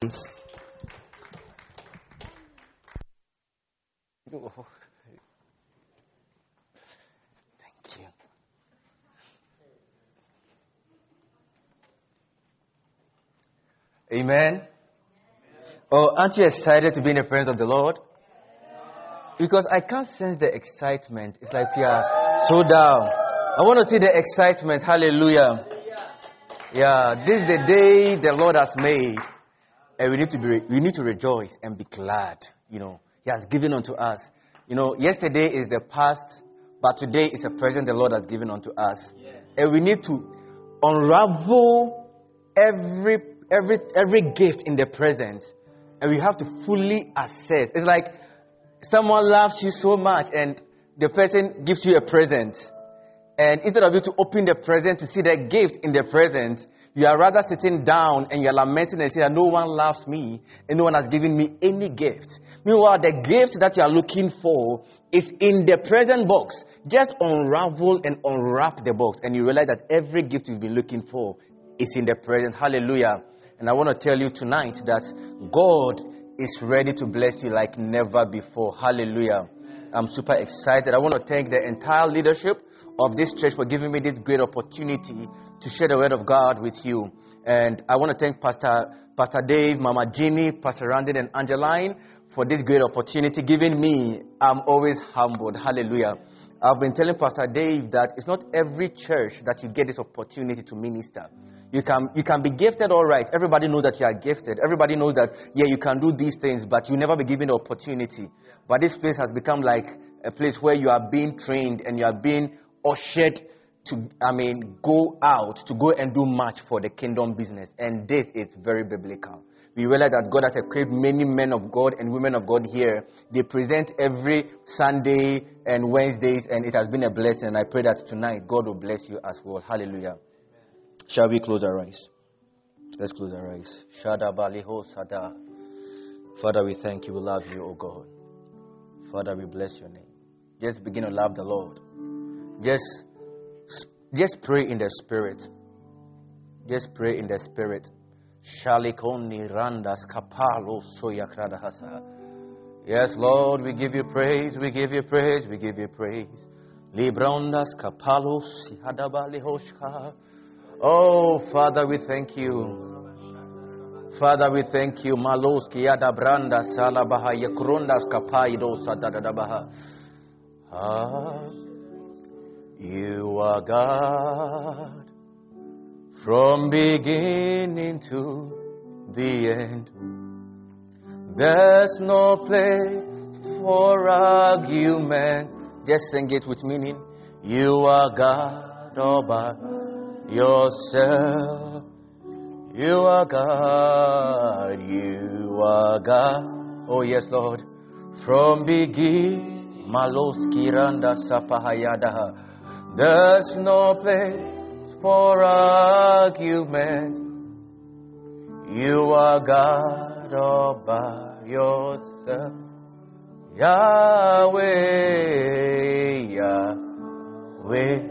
Thank you. Amen. Oh, aren't you excited to be in the presence of the Lord? Because I can't sense the excitement. It's like we are so down. I want to see the excitement. Hallelujah. Yeah, this is the day the Lord has made. And we need to be, we need to rejoice and be glad. You know, He has given unto us. You know, yesterday is the past, but today is a present the Lord has given unto us. And we need to unravel every, every, every gift in the present. And we have to fully assess. It's like someone loves you so much and the person gives you a present. And instead of you to open the present to see the gift in the present, you are rather sitting down and you're lamenting and saying no one loves me and no one has given me any gift. Meanwhile, the gift that you are looking for is in the present box. Just unravel and unwrap the box and you realize that every gift you've been looking for is in the present. Hallelujah. And I want to tell you tonight that God is ready to bless you like never before. Hallelujah. I'm super excited. I want to thank the entire leadership of this church for giving me this great opportunity to share the word of God with you. And I want to thank Pastor, Pastor Dave, Mama Jeannie, Pastor Randy, and Angeline for this great opportunity given me. I'm always humbled. Hallelujah. I've been telling Pastor Dave that it's not every church that you get this opportunity to minister. You can, you can be gifted, all right. Everybody knows that you are gifted. Everybody knows that, yeah, you can do these things, but you never be given the opportunity. But this place has become like a place where you are being trained and you are being ushered to, I mean, go out, to go and do much for the kingdom business. And this is very biblical. We realize that God has equipped many men of God and women of God here. They present every Sunday and Wednesdays, and it has been a blessing. And I pray that tonight God will bless you as well. Hallelujah. Shall we close our eyes? Let's close our eyes. Shada baliho sada. Father, we thank you. We love you, O God. Father, we bless your name. Just begin to love the Lord. Just, just pray in the spirit. Just pray in the spirit. Shalikoni randas kapalo soyakradahasa. Yes, Lord, we give you praise, we give you praise, we give you praise. Librondas kapalos sihadabalihoshka. Oh, Father, we thank you. Father, we thank you. Malos kiyada branda salabaha yakrondas kapaido sadadabaha. Ah, you are God from beginning to the end. There's no place for argument. Just sing it with meaning. You are God all by yourself. You are God. You are God. Oh, yes, Lord. From beginning, Maloski Randa Sapahayadaha. There's no place for argument. You are God all by yourself. Yahweh, Yahweh.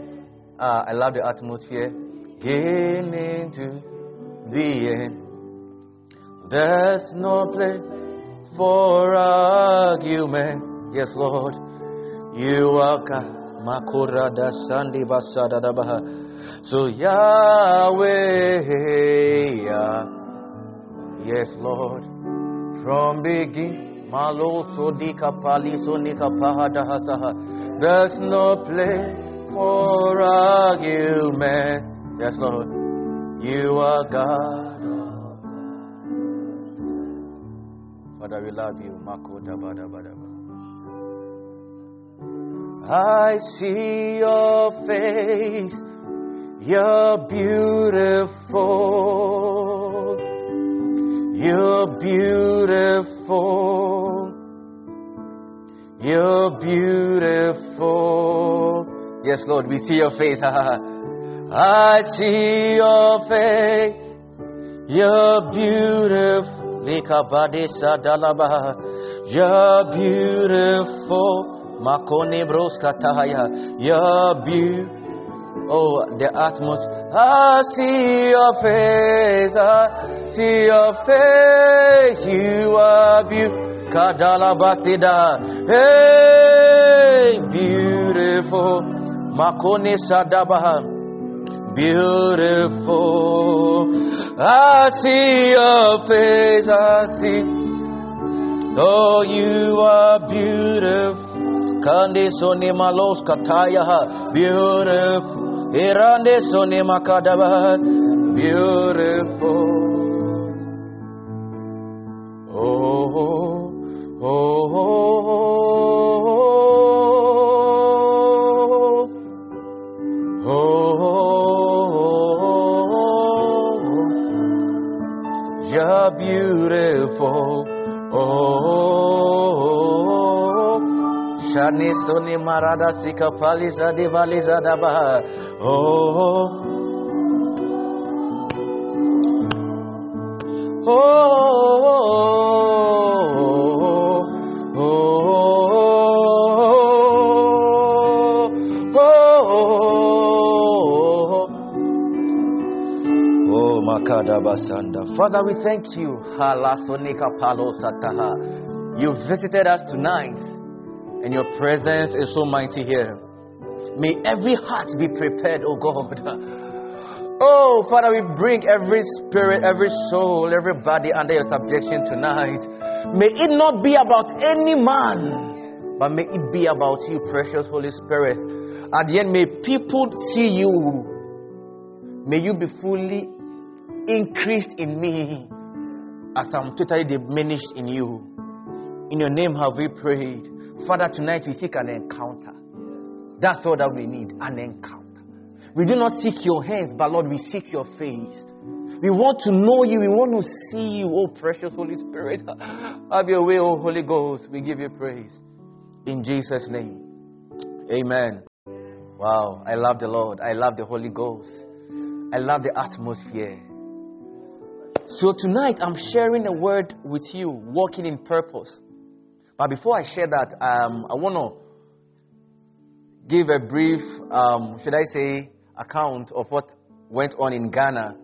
Ah, I love the atmosphere. Beginning to the end. There's no place for argument. Yes, Lord. You are God. Makurada Sandi Basada Dabaha. So Yahweh, Yah. yes, Lord, from begin, Malo Sodika Pali Sonika Pahadahasaha. There's no place for argument. Yes, Lord, you are God. Father, we love you. Mako Dabada Badaba. I see your face. You're beautiful. You're beautiful. You're beautiful. Yes, Lord, we see your face. I see your face. You're beautiful. You're beautiful. Makone broskataya. You're beautiful. Oh, the atmosphere. Ah, I see your face. I see your face. You are beautiful. Kadalabasida. Hey, beautiful. Makone sadabaha. Beautiful. I see your face. I see. Oh, you are beautiful. Kande soni malos kataya. Beautiful. Irande soni makadaba. Beautiful. Oh, oh, oh, oh. Shani soni marada sika palisa divaliza daba. Oh. Oh, oh, oh, oh, oh, Makada Basanda. Father, we thank you. Halasonika Palo Sataha. You visited us tonight, and your presence is so mighty here. May every heart be prepared, oh God. Oh, Father, we bring every spirit, every soul, every body under your subjection tonight. May it not be about any man, but may it be about you, precious Holy Spirit. At the end, may people see you. May you be fully increased in me as I'm totally diminished in you. In your name have we prayed. Father, tonight we seek an encounter. That's all that we need an encounter. We do not seek your hands, but Lord, we seek your face. We want to know you. We want to see you, oh precious Holy Spirit. Have your way, oh Holy Ghost. We give you praise. In Jesus' name. Amen. Wow. I love the Lord. I love the Holy Ghost. I love the atmosphere. So tonight I'm sharing a word with you, walking in purpose. But before I share that, um, I want to give a brief, um, should I say, account of what went on in Ghana.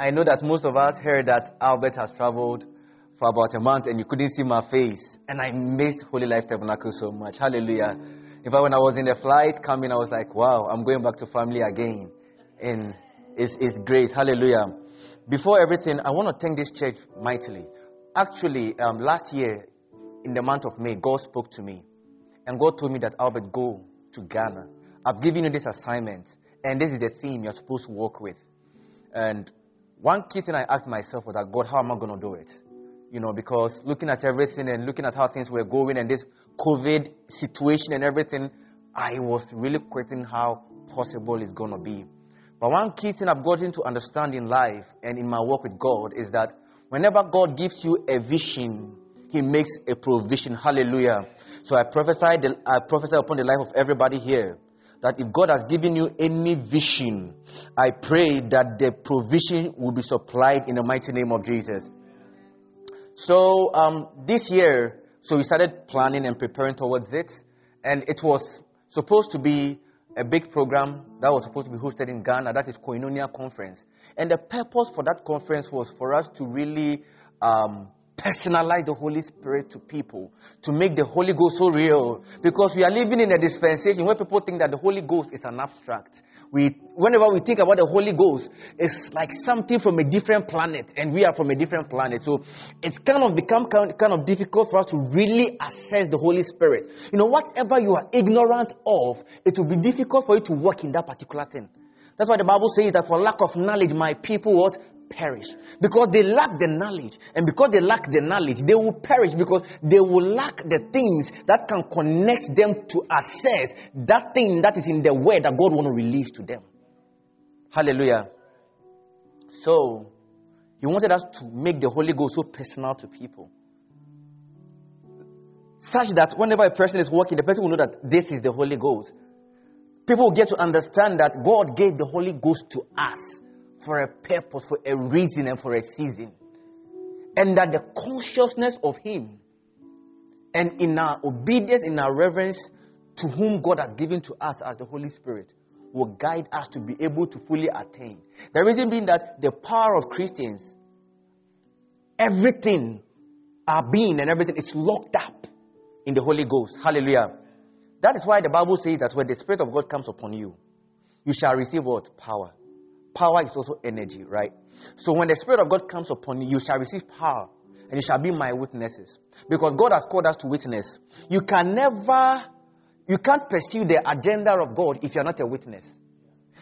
I know that most of us heard that Albert has traveled for about a month and you couldn't see my face. And I missed Holy Life Tabernacle so much. Hallelujah. In fact, when I was in the flight coming, I was like, wow, I'm going back to family again. And it's, it's grace. Hallelujah. Before everything, I want to thank this church mightily. Actually, um, last year, in the month of May, God spoke to me. And God told me that Albert, go to Ghana. I've given you this assignment. And this is the theme you're supposed to work with. And one key thing I asked myself was that, God, how am I going to do it? You know, because looking at everything and looking at how things were going and this COVID situation and everything, I was really questioning how possible it's going to be. But one key thing I've gotten to understand in life and in my work with God is that whenever God gives you a vision, He makes a provision. Hallelujah. So I prophesy, I prophesy upon the life of everybody here that if God has given you any vision, I pray that the provision will be supplied in the mighty name of Jesus. So um, this year, so we started planning and preparing towards it, and it was supposed to be a big program that was supposed to be hosted in Ghana. That is Koinonia Conference, and the purpose for that conference was for us to really um, personalize the Holy Spirit to people, to make the Holy Ghost so real. Because we are living in a dispensation where people think that the Holy Ghost is an abstract. We, whenever we think about the Holy Ghost, it's like something from a different planet, and we are from a different planet. So it's kind of become kind, kind of difficult for us to really assess the Holy Spirit. You know, whatever you are ignorant of, it will be difficult for you to work in that particular thing. That's why the Bible says that for lack of knowledge, my people what perish because they lack the knowledge. And because they lack the knowledge, they will perish because they will lack the things that can connect them to access that thing that is in the word that God want to release to them. Hallelujah. So, he wanted us to make the Holy Ghost so personal to people. Such that whenever a person is walking, the person will know that this is the Holy Ghost. People will get to understand that God gave the Holy Ghost to us for a purpose, for a reason, and for a season. And that the consciousness of Him and in our obedience, in our reverence to whom God has given to us as the Holy Spirit will guide us to be able to fully attain. The reason being that the power of Christians, everything, our being and everything is locked up in the Holy Ghost. Hallelujah. That is why the Bible says that when the Spirit of God comes upon you, you shall receive what? Power. Power is also energy, right? So when the Spirit of God comes upon you, you shall receive power and you shall be my witnesses. Because God has called us to witness. You can never, you can't pursue the agenda of God if you're not a witness.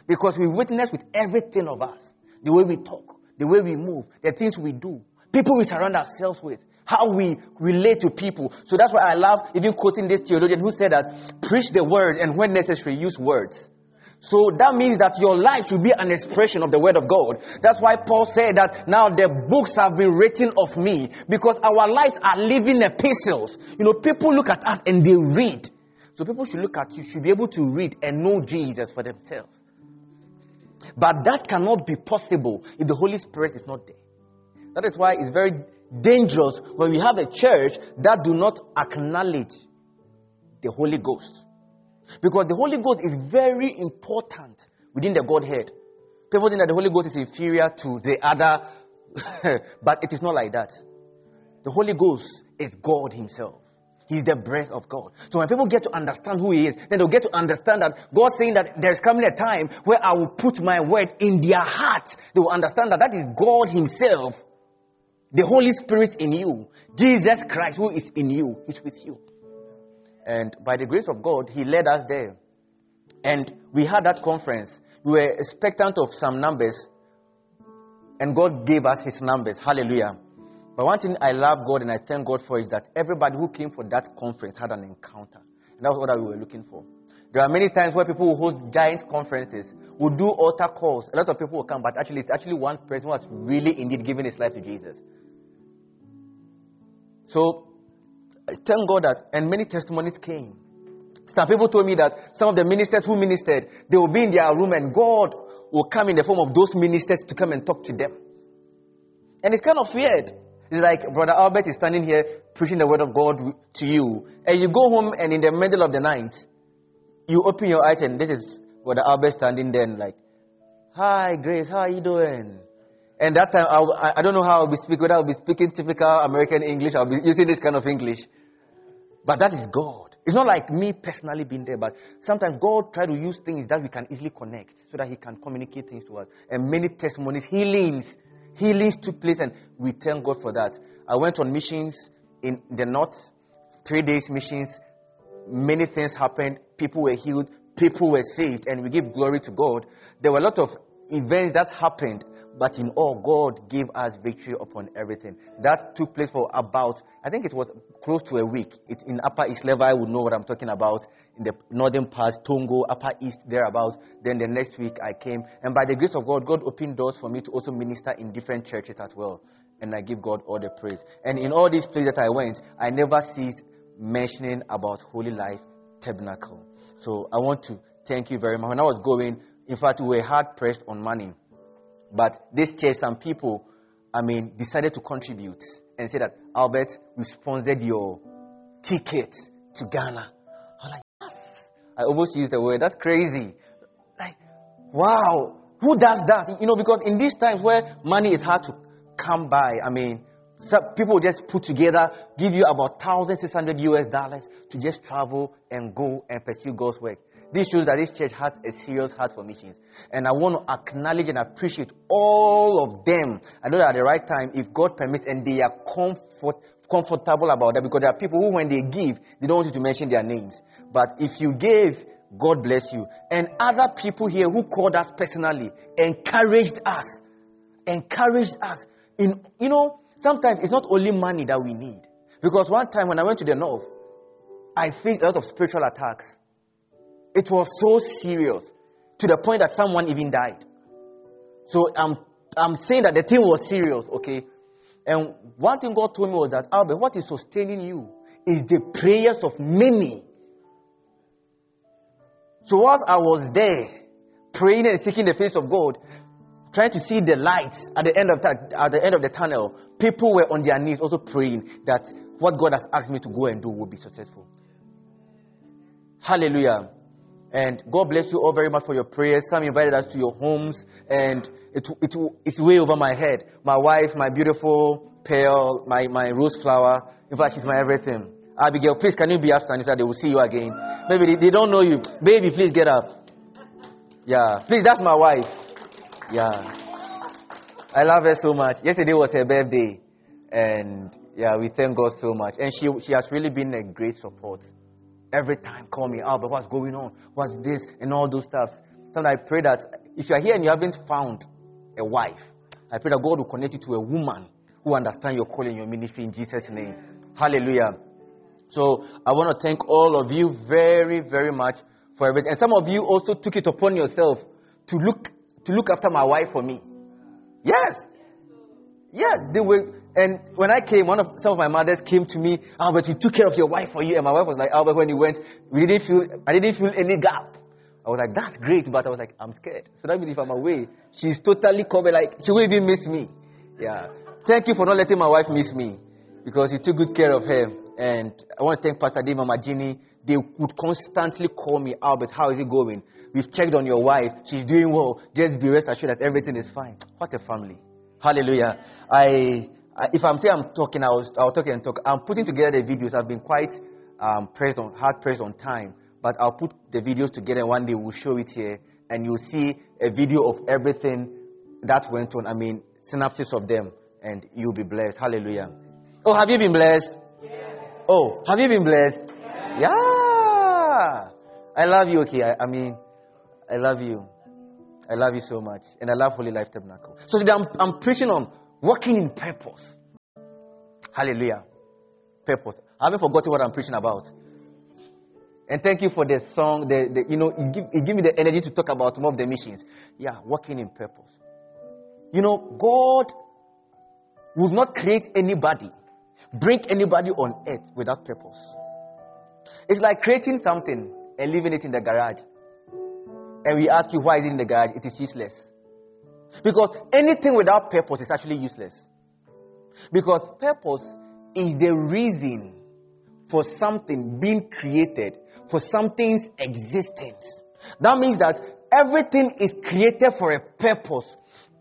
Because we witness with everything of us. The way we talk, the way we move, the things we do, people we surround ourselves with, how we relate to people. So that's why I love even quoting this theologian who said that preach the word and when necessary use words. So that means that your life should be an expression of the word of God. That's why Paul said that now the books have been written of me because our lives are living epistles. You know, people look at us and they read. So people should look at you, should be able to read and know Jesus for themselves. But that cannot be possible if the Holy Spirit is not there. That is why it's very dangerous when we have a church that do not acknowledge the Holy Ghost. Because the Holy Ghost is very important within the Godhead. People think that the Holy Ghost is inferior to the other, but it is not like that. The Holy Ghost is God Himself. He's the breath of God. So when people get to understand who He is, then they'll get to understand that God saying that there's coming a time where I will put my word in their hearts. They will understand that that is God Himself, the Holy Spirit in you, Jesus Christ who is in you, He's with you. And by the grace of God, He led us there. And we had that conference. We were expectant of some numbers, and God gave us His numbers. Hallelujah. But one thing I love God and I thank God for is that everybody who came for that conference had an encounter. And that was what we were looking for. There are many times where people will hold giant conferences, will do altar calls. A lot of people will come, but actually, it's actually one person who has really indeed given his life to Jesus. So, I thank God that, and many testimonies came. Some people told me that some of the ministers who ministered, they will be in their room and God will come in the form of those ministers to come and talk to them. And it's kind of weird. It's like Brother Albert is standing here preaching the word of God to you, and you go home and in the middle of the night, you open your eyes and this is Brother Albert standing there and like, Hi Grace, how are you doing? And that time, I, I don't know how I'll be speaking, whether I'll be speaking typical American English, I'll be using this kind of English. But that is God. It's not like me personally being there, but sometimes God try to use things that we can easily connect so that He can communicate things to us. And many testimonies, healings, healings took place, and we thank God for that. I went on missions in the north, three days missions. Many things happened. People were healed. People were saved, and we give glory to God. There were a lot of events that happened but in all, God gave us victory upon everything. That took place for about, I think it was close to a week. It, in Upper East Levi I would know what I'm talking about. In the northern part, Tongo, Upper East, thereabout. Then the next week I came. And by the grace of God, God opened doors for me to also minister in different churches as well. And I give God all the praise. And in all these places that I went, I never ceased mentioning about Holy Life Tabernacle. So I want to thank you very much. When I was going, in fact, we were hard pressed on money. But this church, some people, I mean, decided to contribute and say that, Albert, we sponsored your ticket to Ghana. I was like, yes. I almost used the word. That's crazy. Like, wow. Who does that? You know, because in these times where money is hard to come by, I mean, some people just put together, give you about 1,600 US dollars to just travel and go and pursue God's work. This shows that this church has a serious heart for missions. And I want to acknowledge and appreciate all of them. I know that at the right time, if God permits, and they are comfort, comfortable about that, because there are people who, when they give, they don't want you to mention their names. But if you gave, God bless you. And other people here who called us personally encouraged us. encouraged us. In you know, sometimes it's not only money that we need. Because one time when I went to the north, I faced a lot of spiritual attacks. It was so serious to the point that someone even died. So I'm I'm saying that the thing was serious, okay? And one thing God told me was that Albert, what is sustaining you is the prayers of many. So whilst I was there, praying and seeking the face of God, trying to see the lights at the end of that, at the end of the tunnel, people were on their knees also praying that what God has asked me to go and do will be successful. Hallelujah. And God bless you all very much for your prayers. Some invited us to your homes, and it, it, it's way over my head. My wife, my beautiful pearl, my, my rose flower. In fact, she's my everything. Abigail, please, can you be after Anissa? They will see you again. Maybe they, they don't know you. Baby, please get up. Yeah. Please, that's my wife. Yeah. I love her so much. Yesterday was her birthday. And yeah, we thank God so much. And she, she has really been a great support. Every time, call me out, but what's going on? What's this? And all those stuff. So I pray that if you are here and you haven't found a wife, I pray that God will connect you to a woman who understands your calling, your ministry in Jesus' name. Hallelujah. So I want to thank all of you very, very much for everything. And some of you also took it upon yourself to look to look after my wife for me. Yes. Yes, they were and when I came, one of some of my mothers came to me, Albert, we took care of your wife for you. And my wife was like, Albert, when you went, we didn't feel I didn't feel any gap. I was like, that's great, but I was like, I'm scared. So that means if I'm away, she's totally covered, like she won't even miss me. Yeah. Thank you for not letting my wife miss me. Because you took good care of her. And I want to thank Pastor Dave and Majini. They would constantly call me, Albert, how is it going? We've checked on your wife. She's doing well. Just be rest assured that everything is fine. What a family. Hallelujah. I, I if I'm saying I'm talking, I'll, I'll talk and talk. I'm putting together the videos. I've been quite um, pressed on, hard pressed on time. But I'll put the videos together and one day we'll show it here. And you'll see a video of everything that went on. I mean, synopsis of them. And you'll be blessed. Hallelujah. Oh, have you been blessed? Oh, have you been blessed? Yeah. I love you, okay. I, I, mean, I love you. I love you so much. And I love Holy Life Tabernacle. So today I'm, I'm preaching on working in purpose. Hallelujah. Purpose. I haven't forgotten what I'm preaching about. And thank you for the song. The, the you know, it give, it give me the energy to talk about more of the missions. Yeah, working in purpose. You know, God would not create anybody bring anybody on earth without purpose. It's like creating something and leaving it in the garage. And we ask you why is it in the garage? It is useless. Because anything without purpose is actually useless. Because purpose is the reason for something being created, for something's existence. That means that everything is created for a purpose.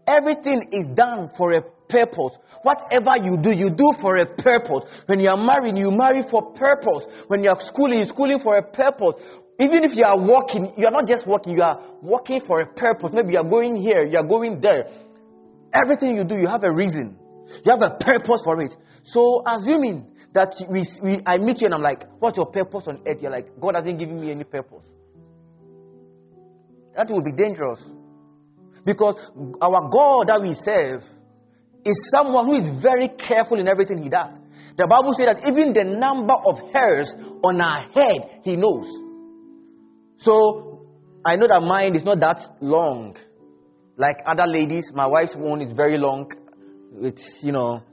Everything is done for a purpose. Whatever you do, you do for a purpose. When you are married, you marry for purpose. When you are schooling, you're schooling for a purpose. Even if you are walking, you are not just walking, you are walking for a purpose. Maybe you are going here, you are going there. Everything you do, you have a reason. You have a purpose for it. So, assuming that we, we, I meet you and I'm like, what's your purpose on earth? You're like, God hasn't given me any purpose. That would be dangerous. Because our God that we serve is someone who is very careful in everything he does. The Bible says that even the number of hairs on our head, he knows. So, I know that mine is not that long. Like other ladies, my wife's one is very long. It's, you know,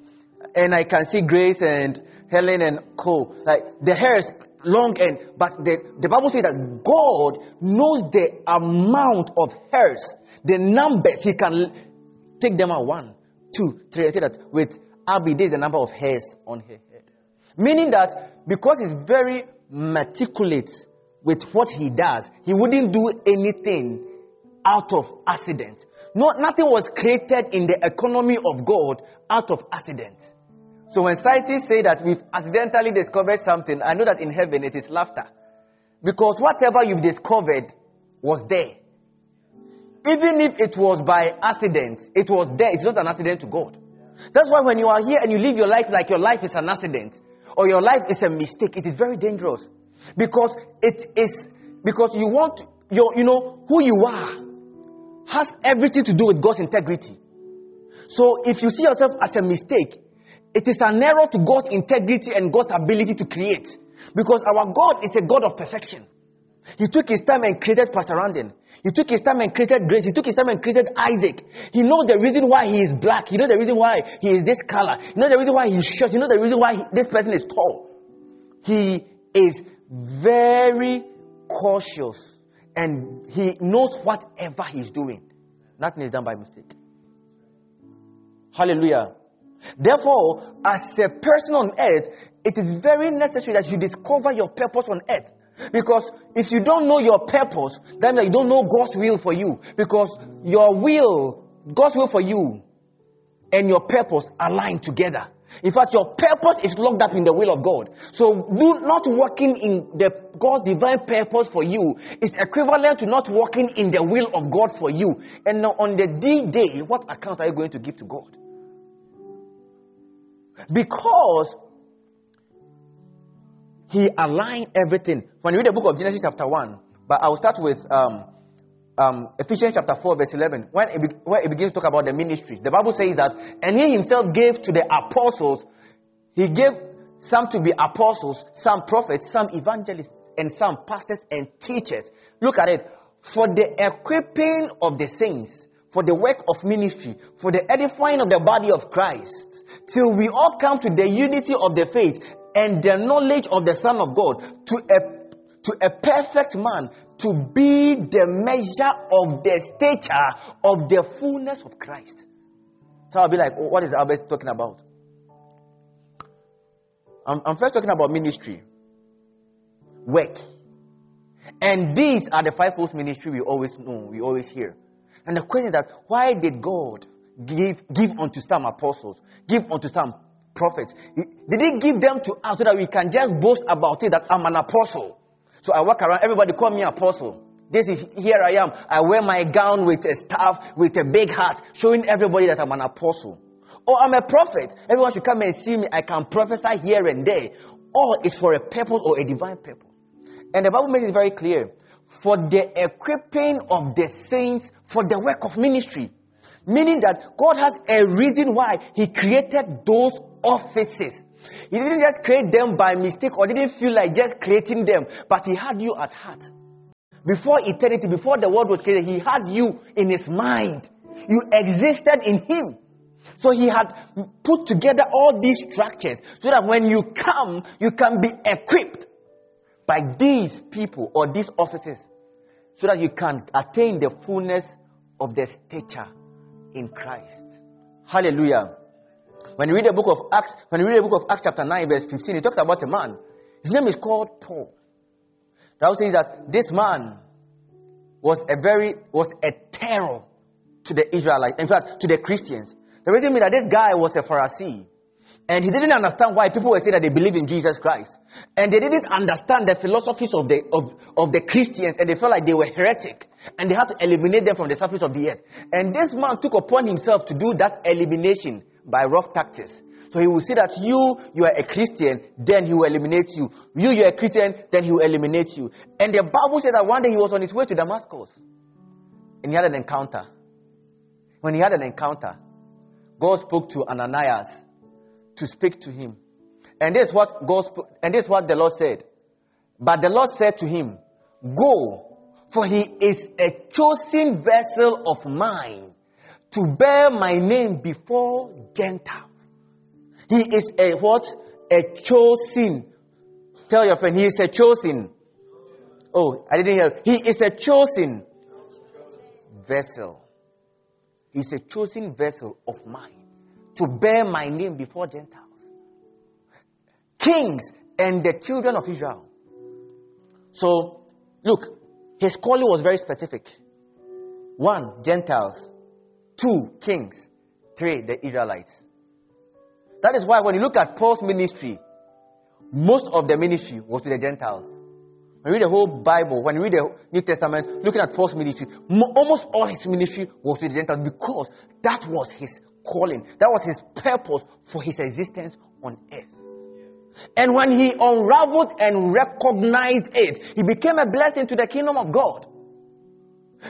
and I can see Grace and Helen and Co. Like the hair is long and, but the, the Bible says that God knows the amount of hairs, the numbers, He can take them out one two, three. I say that with Abby, there's a number of hairs on her head. Meaning that because it's very meticulous with what he does, he wouldn't do anything out of accident. No, nothing was created in the economy of God out of accident. So when scientists say that we've accidentally discovered something, I know that in heaven it is laughter. Because whatever you've discovered was there. Even if it was by accident, it was there. It's not an accident to God. That's why when you are here and you live your life like your life is an accident or your life is a mistake, it is very dangerous. Because it is, because you want, your, you know, who you are has everything to do with God's integrity. So if you see yourself as a mistake, it is an error to God's integrity and God's ability to create. Because our God is a God of perfection. He took his time and created Pastor Randon. He took his time and created Grace. He took his time and created Isaac. He knows the reason why he is black. He knows the reason why he is this color. He knows the reason why he's short. He knows the reason why he, this person is tall. He is very cautious and he knows whatever he's doing. Nothing is done by mistake. Hallelujah. Therefore, as a person on earth, it is very necessary that you discover your purpose on earth. Because if you don't know your purpose, that means you don't know God's will for you. Because your will, God's will for you, and your purpose align together. In fact, your purpose is locked up in the will of God. So, do not working in the God's divine purpose for you is equivalent to not working in the will of God for you. And now, on the D day, what account are you going to give to God? Because He aligned everything. When you read the book of Genesis, chapter 1, but I'll start with um, um, Ephesians chapter 4, verse 11, when it, be- where it begins to talk about the ministries. The Bible says that, and he himself gave to the apostles, he gave some to be apostles, some prophets, some evangelists, and some pastors and teachers. Look at it. For the equipping of the saints, for the work of ministry, for the edifying of the body of Christ, till we all come to the unity of the faith and the knowledge of the Son of God, to a to a perfect man, to be the measure of the stature of the fullness of Christ. So I'll be like, oh, what is Albert talking about? I'm, I'm first talking about ministry, work. And these are the fivefold ministry we always know, we always hear. And the question is that why did God give give unto some apostles, give unto some prophets? Did He give them to us so that we can just boast about it that I'm an apostle? So I walk around, everybody call me apostle. This is here I am. I wear my gown with a staff, with a big hat, showing everybody that I'm an apostle. Or I'm a prophet. Everyone should come and see me. I can prophesy here and there. All is for a purpose or a divine purpose. And the Bible makes it very clear. For the equipping of the saints for the work of ministry. Meaning that God has a reason why He created those offices. He didn't just create them by mistake or didn't feel like just creating them, but He had you at heart. Before eternity, before the world was created, He had you in His mind. You existed in Him. So He had put together all these structures so that when you come, you can be equipped by these people or these offices so that you can attain the fullness of the stature in Christ. Hallelujah. When you read the book of Acts, when you read the book of Acts chapter 9, verse 15, it talks about a man. His name is called Paul. The Bible says that this man was a very was a terror to the Israelites, in fact, to the Christians. The reason being that this guy was a Pharisee. And he didn't understand why people were saying that they believe in Jesus Christ. And they didn't understand the philosophies of the, of, of the Christians and they felt like they were heretic. And they had to eliminate them from the surface of the earth. And this man took upon himself to do that elimination by rough tactics. So he will see that you, you are a Christian, then he will eliminate you. You, you are a Christian, then he will eliminate you. And the Bible says that one day he was on his way to Damascus. And he had an encounter. When he had an encounter, God spoke to Ananias to speak to him. And this is what God and this is what the Lord said. But the Lord said to him, Go, for he is a chosen vessel of mine to bear my name before Gentiles. He is a what? A chosen. Tell your friend, he is a chosen. Oh, I didn't hear. He is a chosen vessel. He's a chosen vessel of mine to bear my name before Gentiles, kings, and the children of Israel. So, look, his calling was very specific. One, Gentiles. Two, kings. Three, the Israelites. That is why when you look at Paul's ministry, most of the ministry was to the Gentiles. When you read the whole Bible, when you read the New Testament, looking at Paul's ministry, almost all his ministry was to the Gentiles because that was his calling. That was his purpose for his existence on earth. And when he unraveled and recognized it, he became a blessing to the kingdom of God.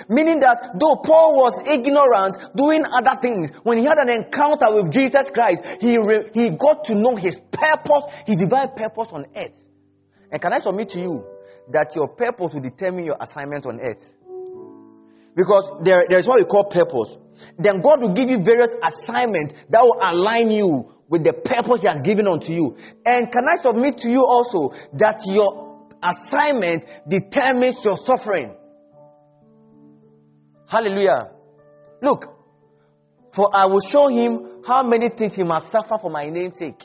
Meaning that though Paul was ignorant, doing other things, when he had an encounter with Jesus Christ, he, re- he got to know his purpose, his divine purpose on earth. And can I submit to you that your purpose will determine your assignment on earth? Because there, there is what we call purpose. Then God will give you various assignments that will align you with the purpose He has given unto you. And can I submit to you also that your assignment determines your suffering? Hallelujah. Look, for I will show him how many things he must suffer for my name's sake.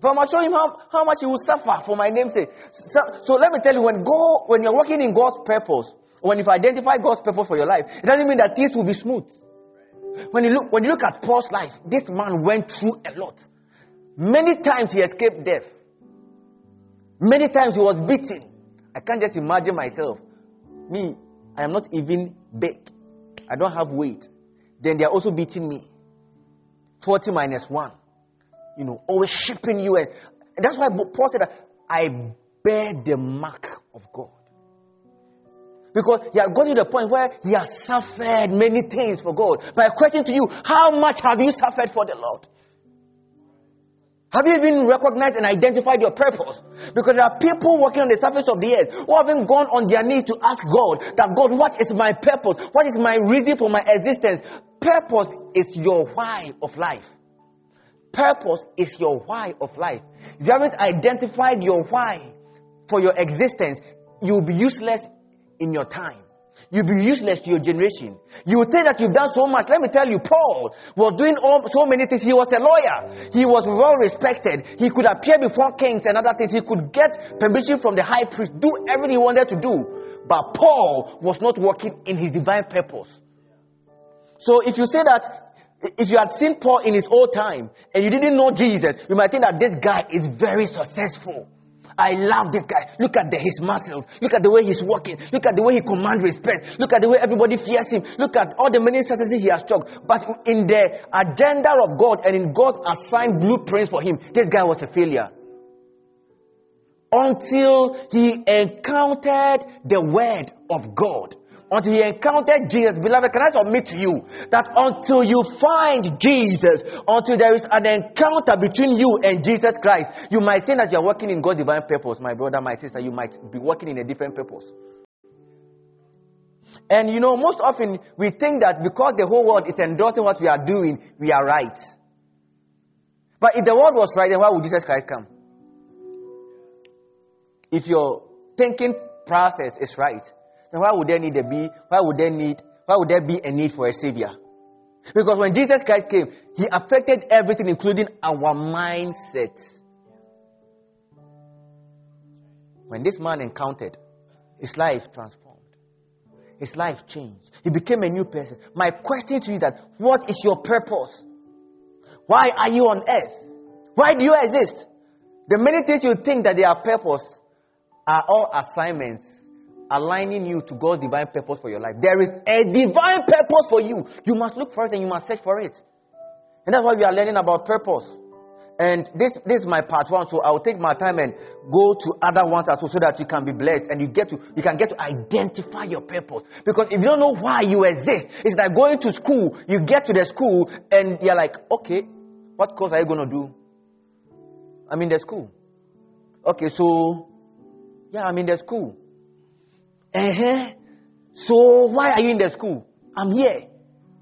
For I must show him how, how much he will suffer for my name's sake. So, so let me tell you, when go when you're working in God's purpose, when you identify God's purpose for your life, it doesn't mean that things will be smooth. When you look when you look at Paul's life, this man went through a lot. Many times he escaped death. Many times he was beaten. I can't just imagine myself. Me, I am not even big. I don't have weight. Then they are also beating me. 40 minus 1. You know, always shipping you. And, that's why Paul said that I bear the mark of God. Because he has got to the point where he has suffered many things for God. My question to you, how much have you suffered for the Lord? Have you even recognized and identified your purpose? Because there are people walking on the surface of the earth who haven't gone on their knees to ask God that God, what is my purpose? What is my reason for my existence? Purpose is your why of life. Purpose is your why of life. If you haven't identified your why for your existence, you'll be useless in your time. You'll be useless to your generation. You will think that you've done so much. Let me tell you, Paul was doing all, so many things. He was a lawyer. He was well respected. He could appear before kings and other things. He could get permission from the high priest, do everything he wanted to do. But Paul was not working in his divine purpose. So if you say that, if you had seen Paul in his old time and you didn't know Jesus, you might think that this guy is very successful. I love this guy. Look at the, his muscles. Look at the way he's walking. Look at the way he commands respect. Look at the way everybody fears him. Look at all the many successes he has struck. But in the agenda of God and in God's assigned blueprints for him, this guy was a failure. Until he encountered the word of God until he encountered Jesus. Beloved, can I submit to you that until you find Jesus, until there is an encounter between you and Jesus Christ, you might think that you're working in God's divine purpose. My brother, my sister, you might be working in a different purpose. And you know, most often we think that because the whole world is endorsing what we are doing, we are right. But if the world was right, then why would Jesus Christ come? If your thinking process is right, then why would there need to be why would there need why would there be a need for a savior? Because when Jesus Christ came, he affected everything, including our mindset. When this man encountered, his life transformed. His life changed. He became a new person. My question to you that what is your purpose? Why are you on earth? Why do you exist? The many things you think that they are purpose are all assignments aligning you to God's divine purpose for your life. There is a divine purpose for you. You must look for it and you must search for it. And that's why we are learning about purpose. And this, this is my part one, so I'll take my time and go to other ones as well so that you can be blessed and you get to you can get to identify your purpose. Because if you don't know why you exist, it's like going to school, you get to the school and you're like, okay, what course are you gonna do? I'm in the school. Okay, so yeah, I'm in the school. Uh-huh. So why are you in the school? I'm here.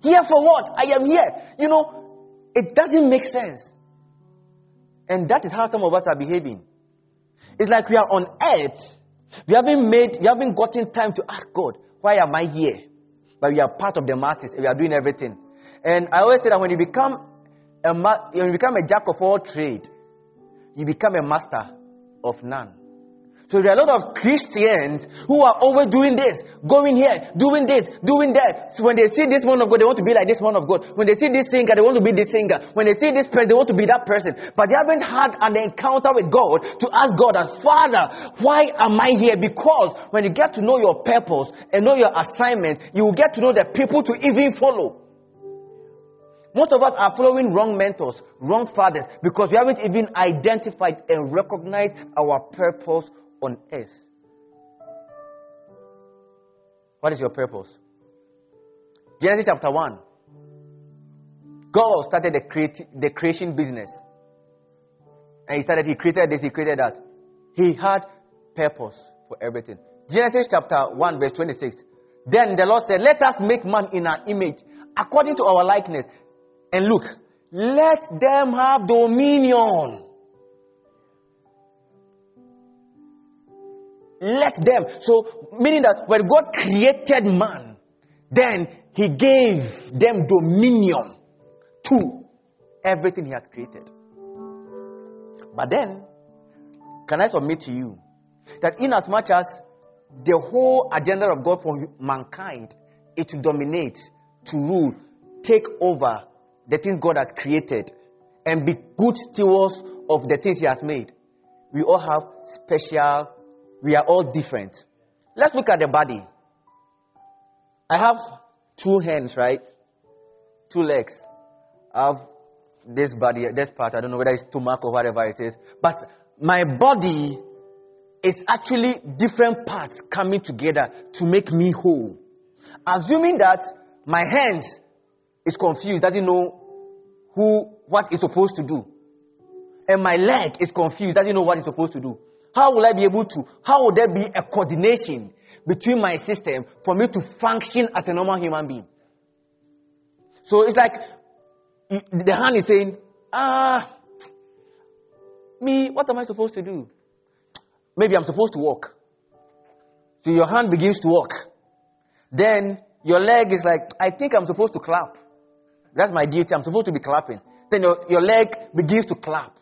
Here for what? I am here. You know, it doesn't make sense. And that is how some of us are behaving. It's like we are on earth. We haven't made, we haven't gotten time to ask God, why am I here? But we are part of the masses. We are doing everything. And I always say that when you become a, when you become a jack of all trade, you become a master of none. So there are a lot of Christians who are always doing this, going here, doing this, doing that. So when they see this man of God, they want to be like this man of God. When they see this singer, they want to be this singer. When they see this person, they want to be that person. But they haven't had an encounter with God to ask God, as Father, why am I here? Because when you get to know your purpose and know your assignment, you will get to know the people to even follow. Most of us are following wrong mentors, wrong fathers, because we haven't even identified and recognized our purpose on earth. What is your purpose? Genesis chapter 1. God started the, creati- the creation business. And he started, he created this, he created that. He had purpose for everything. Genesis chapter 1, verse 26. Then the Lord said, Let us make man in our image, according to our likeness. And look, let them have dominion. Let them. So, meaning that when God created man, then he gave them dominion to everything he has created. But then, can I submit to you that in as much as the whole agenda of God for mankind is to dominate, to rule, take over the things God has created, and be good stewards of the things He has made, we all have special, we are all different. Let's look at the body. I have two hands, right? Two legs. I have this body, this part, I don't know whether it's stomach or whatever it is. But my body is actually different parts coming together to make me whole. Assuming that my hands is confused, doesn't know who, what it's supposed to do. And my leg is confused, doesn't know what it's supposed to do. How will I be able to, how will there be a coordination between my system for me to function as a normal human being? So it's like the hand is saying, ah, me, what am I supposed to do? Maybe I'm supposed to walk. So your hand begins to walk. Then your leg is like, I think I'm supposed to clap. That's my duty. I'm supposed to be clapping. Then your, your leg begins to clap.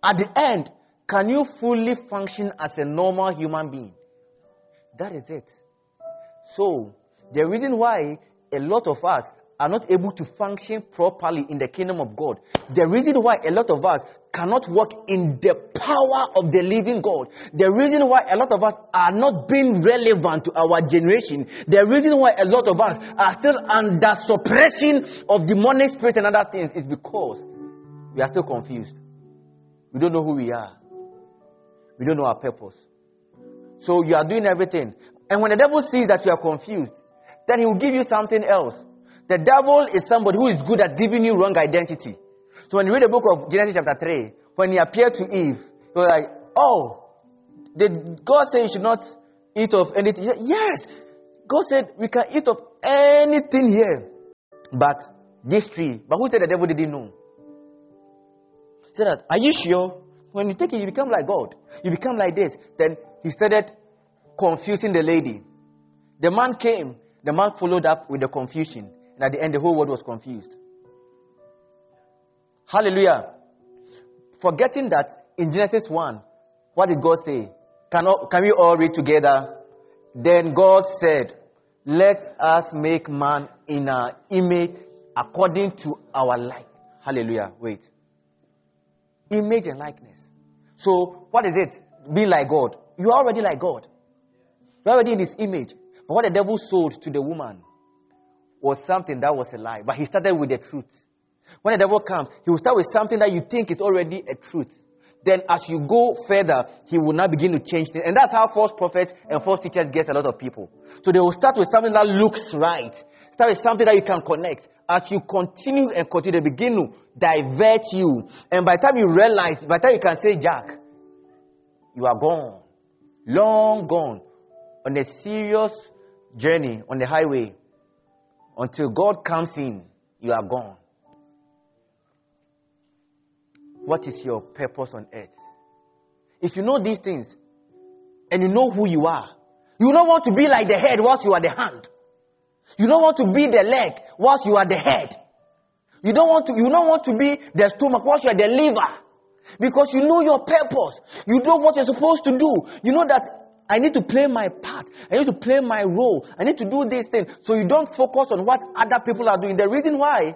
At the end, can you fully function as a normal human being? That is it. So, the reason why a lot of us are not able to function properly in the kingdom of God. The reason why a lot of us cannot work in the power of the living God. The reason why a lot of us are not being relevant to our generation. The reason why a lot of us are still under suppression of demonic spirits and other things is because we are still confused. We don't know who we are. We don't know our purpose. So you are doing everything. And when the devil sees that you are confused, then he will give you something else. The devil is somebody who is good at giving you wrong identity. So when you read the book of Genesis chapter 3, when he appeared to Eve, he was like, Oh, did God say you should not eat of anything? Yes. God said we can eat of anything here. But this tree. But who said the devil didn't know? Said that, are you sure? When you take it, you become like God. You become like this. Then he started confusing the lady. The man came. The man followed up with the confusion. And at the end, the whole world was confused. Hallelujah. Forgetting that in Genesis 1, what did God say? Can, all, can we all read together? Then God said, Let us make man in our image according to our like. Hallelujah. Wait. Image and likeness. So, what is it? Be like God. You are already like God. You're already in His image. But what the devil sold to the woman was something that was a lie. But he started with the truth. When the devil comes, he will start with something that you think is already a truth. Then, as you go further, he will now begin to change things. And that's how false prophets and false teachers get a lot of people. So they will start with something that looks right. Start with something that you can connect. As you continue and continue, they begin to divert you. And by the time you realize, by the time you can say, Jack, you are gone. Long gone. On a serious journey on the highway. Until God comes in, you are gone. What is your purpose on earth? If you know these things and you know who you are, you don't want to be like the head whilst you are the hand. You don't want to be the leg whilst you are the head. You don't want to, you don't want to be the stomach whilst you are the liver. Because you know your purpose. You know what you're supposed to do. You know that I need to play my part. I need to play my role. I need to do this thing. So you don't focus on what other people are doing. The reason why,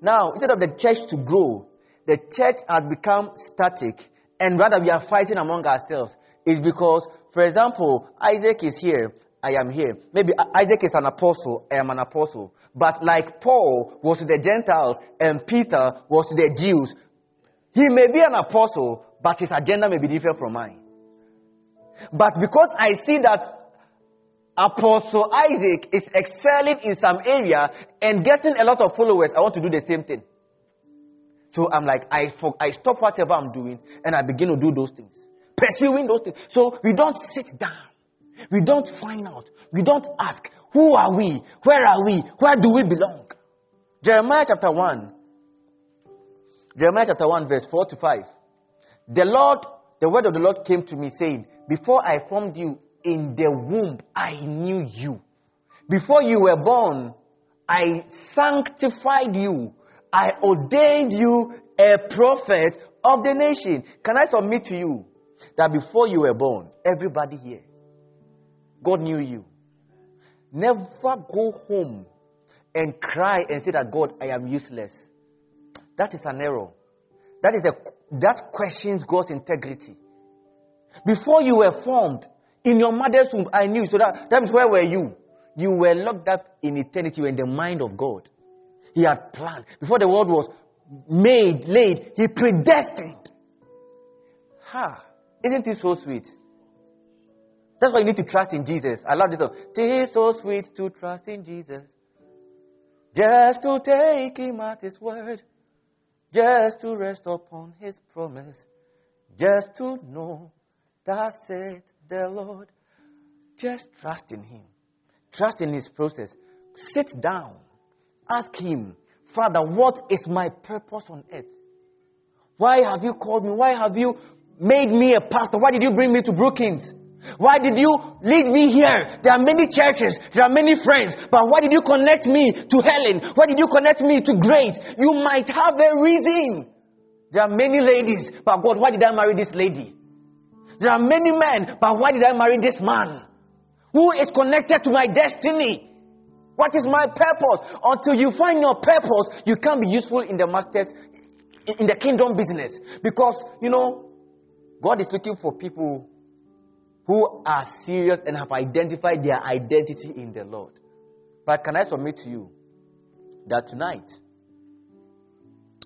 now, instead of the church to grow, the church has become static and rather we are fighting among ourselves is because, for example, Isaac is here, I am here. Maybe Isaac is an apostle, I am an apostle. But like Paul was to the Gentiles and Peter was to the Jews, he may be an apostle, but his agenda may be different from mine. But because I see that Apostle Isaac is excelling in some area and getting a lot of followers. I want to do the same thing. So I'm like, I, for, I stop whatever I'm doing and I begin to do those things. Pursuing those things. So we don't sit down. We don't find out. We don't ask, who are we? Where are we? Where do we belong? Jeremiah chapter 1. Jeremiah chapter 1 verse 4 to 5. The Lord, the word of the Lord came to me saying, before I formed you in the womb, I knew you. Before you were born, I sanctified you. I ordained you a prophet of the nation. Can I submit to you that before you were born, everybody here, God knew you. Never go home and cry and say that God, I am useless. That is an error. That is a that questions God's integrity. Before you were formed in your mother's womb, I knew. So that that means where were you? You were locked up in eternity in the mind of God. He had planned. Before the world was made, laid, He predestined. Ha! Isn't it so sweet? That's why you need to trust in Jesus. I love this song. It is so sweet to trust in Jesus. Just to take Him at His word. Just to rest upon His promise. Just to know that said the Lord. Just trust in Him. Trust in His process. Sit down. Ask Him, Father, what is my purpose on earth? Why have you called me? Why have you made me a pastor? Why did you bring me to Brookings? Why did you lead me here? There are many churches, there are many friends, but why did you connect me to Helen? Why did you connect me to Grace? You might have a reason. There are many ladies, but God, why did I marry this lady? There are many men, but why did I marry this man? Who is connected to my destiny? What is my purpose? Until you find your purpose, you can't be useful in the master's, in the kingdom business. Because, you know, God is looking for people who are serious and have identified their identity in the Lord. But can I submit to you that tonight,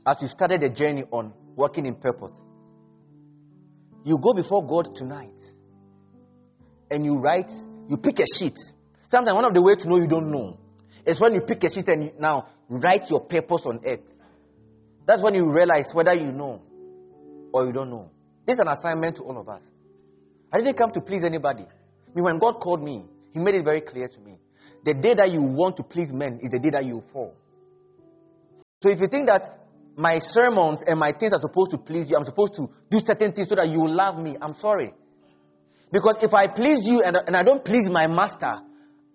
as you started the journey on working in purpose, you go before God tonight and you write, you pick a sheet. Sometimes one of the ways to know you don't know is when you pick a sheet and now write your purpose on earth. That's when you realize whether you know or you don't know. This is an assignment to all of us. I didn't come to please anybody. I mean, when God called me, He made it very clear to me. The day that you want to please men is the day that you fall. So if you think that my sermons and my things are supposed to please you, I'm supposed to do certain things so that you will love me, I'm sorry. Because if I please you and, and I don't please my master,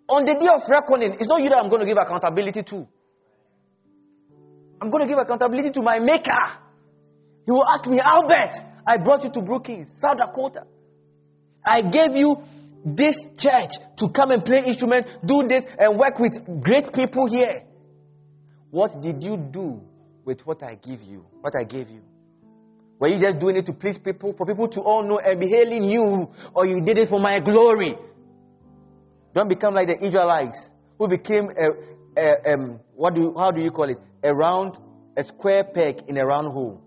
on the day of reckoning, it's not you that I'm going to give accountability to. I'm going to give accountability to my maker. He will ask me, Albert, I brought you to Brookings, South Dakota. I gave you this church to come and play instruments, do this, and work with great people here. What did you do with what I give you? What I gave you? Were you just doing it to please people, for people to all know and be hailing you, or you did it for my glory? Don't become like the Israelites who became a, a um, what do you, how do you call it? A round, a square peg in a round hole.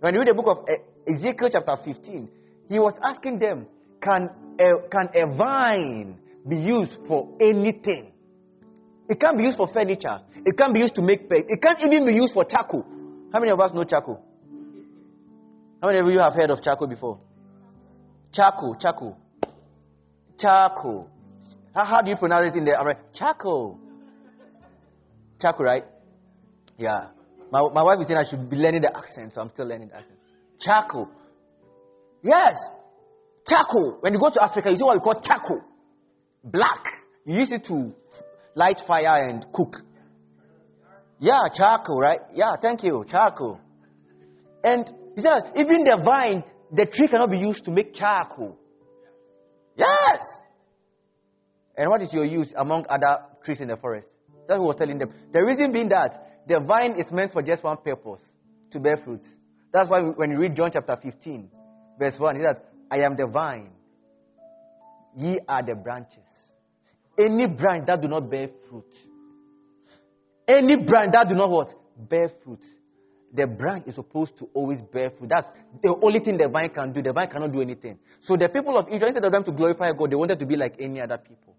When you read the book of Ezekiel chapter 15, he was asking them, can a, can a vine be used for anything? It can't be used for furniture. It can't be used to make pegs. It can't even be used for charcoal. How many of us know charcoal? How many of you have heard of charcoal before? Charcoal, charcoal. Charcoal. How, how do you pronounce it in the Charcoal. Charcoal, right? Yeah. My, my wife is saying I should be learning the accent, so I'm still learning the accent. Charcoal. Yes. Charcoal. When you go to Africa, you see what we call charcoal. Black. You use it to light fire and cook. Yeah, charcoal, right? Yeah, thank you. Charcoal. And he said even the vine, the tree cannot be used to make charcoal. Yes. And what is your use among other trees in the forest? That's what he was telling them. The reason being that the vine is meant for just one purpose to bear fruit. That's why when you read John chapter 15, verse 1, he says, I am the vine, ye are the branches. Any branch that do not bear fruit, any branch that do not what? Bear fruit. the branch is supposed to always bear fruit. That's the only thing the vine can do. The vine cannot do anything. So the people of Israel, instead of them to glorify God, they wanted to be like any other people.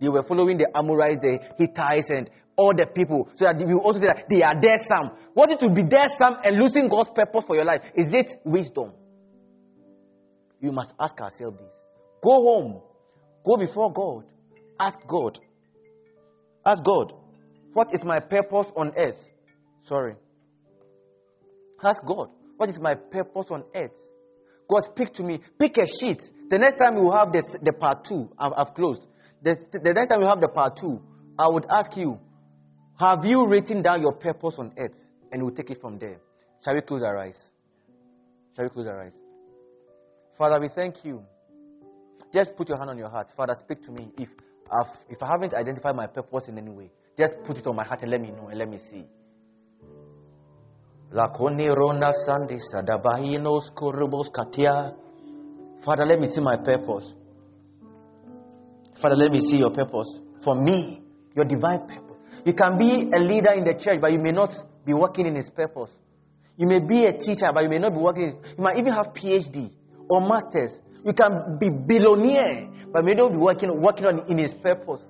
They were following the Amorites, the Hittites, and all the people. So that we also say that they are there some. What it to be there some and losing God's purpose for your life? Is it wisdom? We must ask ourselves this. Go home. Go before God. Ask God. Ask God. What is my purpose on earth? Sorry. Ask God. What is my purpose on earth? God, speak to me. Pick a sheet. The next time we have this, the part two, I've, I've closed. The, the next time we have the part two, I would ask you, have you written down your purpose on earth? And we'll take it from there. Shall we close our eyes? Shall we close our eyes? Father, we thank you. Just put your hand on your heart. Father, speak to me. If, I've, if I haven't identified my purpose in any way, just put it on my heart and let me know and let me see. Father, let me see my purpose. Father, let me see your purpose for me, your divine purpose. You can be a leader in the church, but you may not be working in his purpose. You may be a teacher, but you may not be working. You might even have PhD or masters. You can be billionaire, but may not be working working on in his purpose.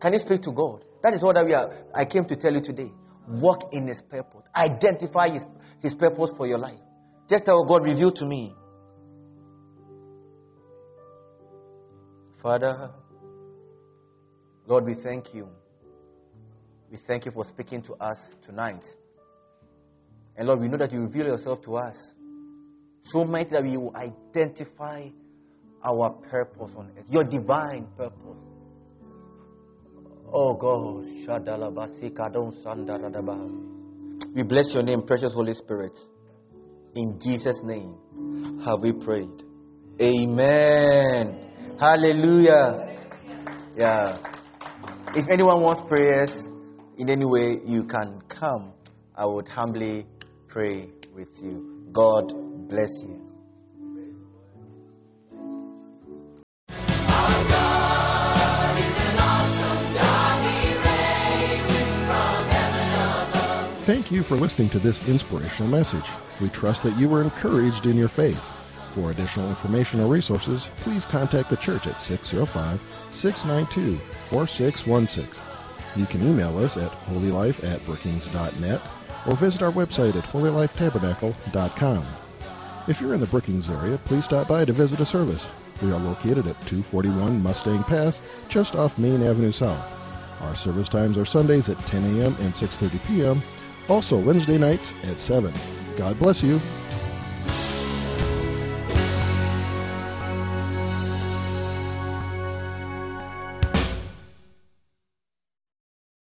Can you speak to God? That is what we are. I came to tell you today. Walk in his purpose. Identify his, his purpose for your life. Just tell God, reveal to me. Father, Lord, we thank you. We thank you for speaking to us tonight. And Lord, we know that you reveal yourself to us so much that we will identify our purpose on earth, your divine purpose. Oh God, we bless your name, precious Holy Spirit. In Jesus' name have we prayed. Amen. Hallelujah. Yeah. If anyone wants prayers in any way, you can come. I would humbly pray with you. God bless you. Thank you for listening to this inspirational message. We trust that you were encouraged in your faith. For additional information or resources, please contact the church at 605 692 4616. You can email us at holylife at brookings.net or visit our website at holylifetabernacle.com. If you're in the Brookings area, please stop by to visit a service. We are located at 241 Mustang Pass, just off Main Avenue South. Our service times are Sundays at 10 a.m. and 6:30 p.m. Also Wednesday nights at 7. God bless you.